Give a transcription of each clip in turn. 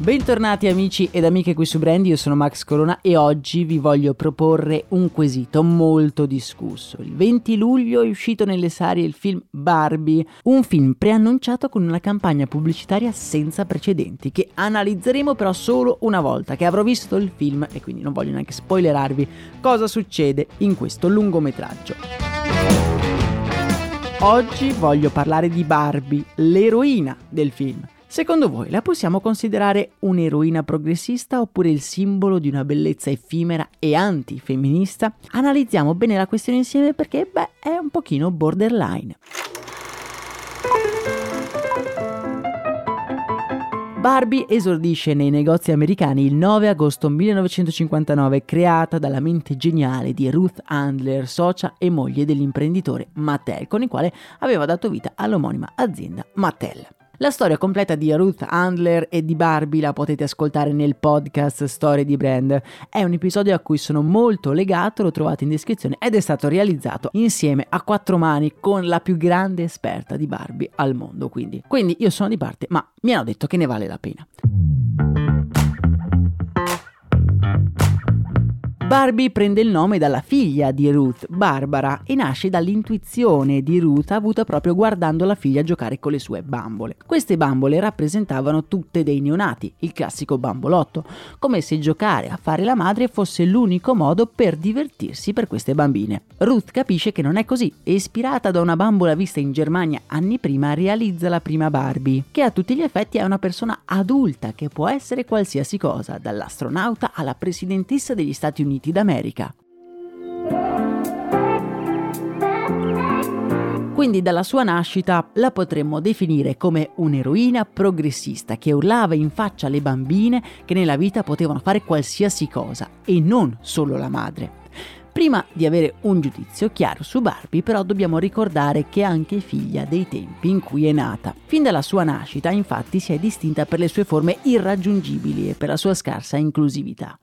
Bentornati amici ed amiche qui su Brand, io sono Max Corona e oggi vi voglio proporre un quesito molto discusso. Il 20 luglio è uscito nelle serie il film Barbie, un film preannunciato con una campagna pubblicitaria senza precedenti che analizzeremo però solo una volta che avrò visto il film e quindi non voglio neanche spoilerarvi cosa succede in questo lungometraggio. Oggi voglio parlare di Barbie, l'eroina del film. Secondo voi la possiamo considerare un'eroina progressista oppure il simbolo di una bellezza effimera e antifemminista? Analizziamo bene la questione insieme perché, beh, è un pochino borderline. Barbie esordisce nei negozi americani il 9 agosto 1959, creata dalla mente geniale di Ruth Handler, socia e moglie dell'imprenditore Mattel, con il quale aveva dato vita all'omonima azienda Mattel. La storia completa di Ruth Handler e di Barbie la potete ascoltare nel podcast Storie di Brand. È un episodio a cui sono molto legato, lo trovate in descrizione ed è stato realizzato insieme a quattro mani con la più grande esperta di Barbie al mondo. Quindi, quindi io sono di parte, ma mi hanno detto che ne vale la pena. Barbie prende il nome dalla figlia di Ruth, Barbara, e nasce dall'intuizione di Ruth avuta proprio guardando la figlia giocare con le sue bambole. Queste bambole rappresentavano tutte dei neonati, il classico bambolotto, come se giocare a fare la madre fosse l'unico modo per divertirsi per queste bambine. Ruth capisce che non è così e ispirata da una bambola vista in Germania anni prima realizza la prima Barbie, che a tutti gli effetti è una persona adulta che può essere qualsiasi cosa, dall'astronauta alla presidentessa degli Stati Uniti Uniti d'America. Quindi dalla sua nascita la potremmo definire come un'eroina progressista che urlava in faccia alle bambine che nella vita potevano fare qualsiasi cosa e non solo la madre. Prima di avere un giudizio chiaro su Barbie, però dobbiamo ricordare che è anche figlia dei tempi in cui è nata. Fin dalla sua nascita, infatti, si è distinta per le sue forme irraggiungibili e per la sua scarsa inclusività.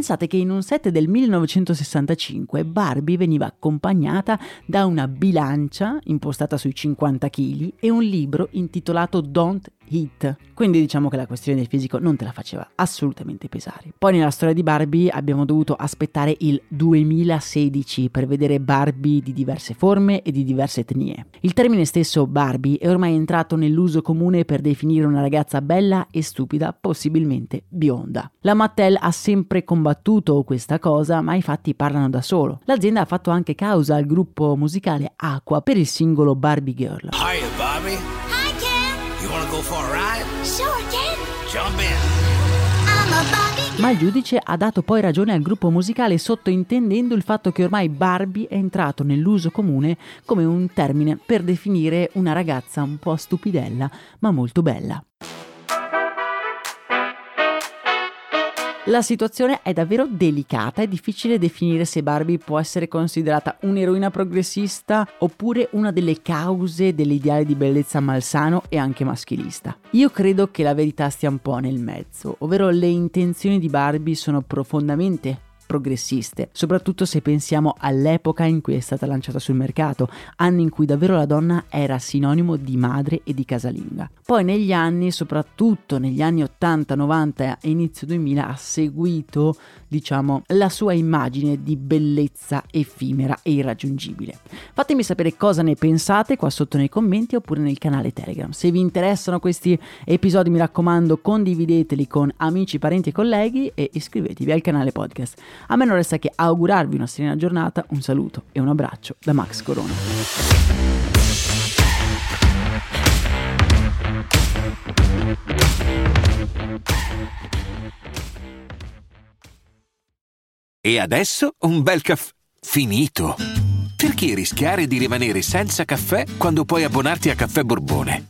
Pensate che in un set del 1965 Barbie veniva accompagnata da una bilancia impostata sui 50 kg e un libro intitolato Don't Hit. Quindi diciamo che la questione del fisico non te la faceva assolutamente pesare. Poi nella storia di Barbie abbiamo dovuto aspettare il 2016 per vedere Barbie di diverse forme e di diverse etnie. Il termine stesso Barbie è ormai entrato nell'uso comune per definire una ragazza bella e stupida, possibilmente bionda. La Mattel ha sempre combattuto questa cosa, ma i fatti parlano da solo. L'azienda ha fatto anche causa al gruppo musicale Aqua per il singolo Barbie Girl. Hiya, Barbie. Ma il giudice ha dato poi ragione al gruppo musicale sottointendendo il fatto che ormai Barbie è entrato nell'uso comune come un termine per definire una ragazza un po' stupidella ma molto bella. La situazione è davvero delicata, è difficile definire se Barbie può essere considerata un'eroina progressista oppure una delle cause dell'ideale di bellezza malsano e anche maschilista. Io credo che la verità stia un po' nel mezzo, ovvero le intenzioni di Barbie sono profondamente progressiste, soprattutto se pensiamo all'epoca in cui è stata lanciata sul mercato, anni in cui davvero la donna era sinonimo di madre e di casalinga. Poi negli anni, soprattutto negli anni 80, 90 e inizio 2000, ha seguito, diciamo, la sua immagine di bellezza effimera e irraggiungibile. Fatemi sapere cosa ne pensate qua sotto nei commenti oppure nel canale Telegram. Se vi interessano questi episodi, mi raccomando, condivideteli con amici, parenti e colleghi e iscrivetevi al canale podcast. A me non resta che augurarvi una serena giornata, un saluto e un abbraccio da Max Corona. E adesso un bel caffè finito. Perché rischiare di rimanere senza caffè quando puoi abbonarti a Caffè Borbone?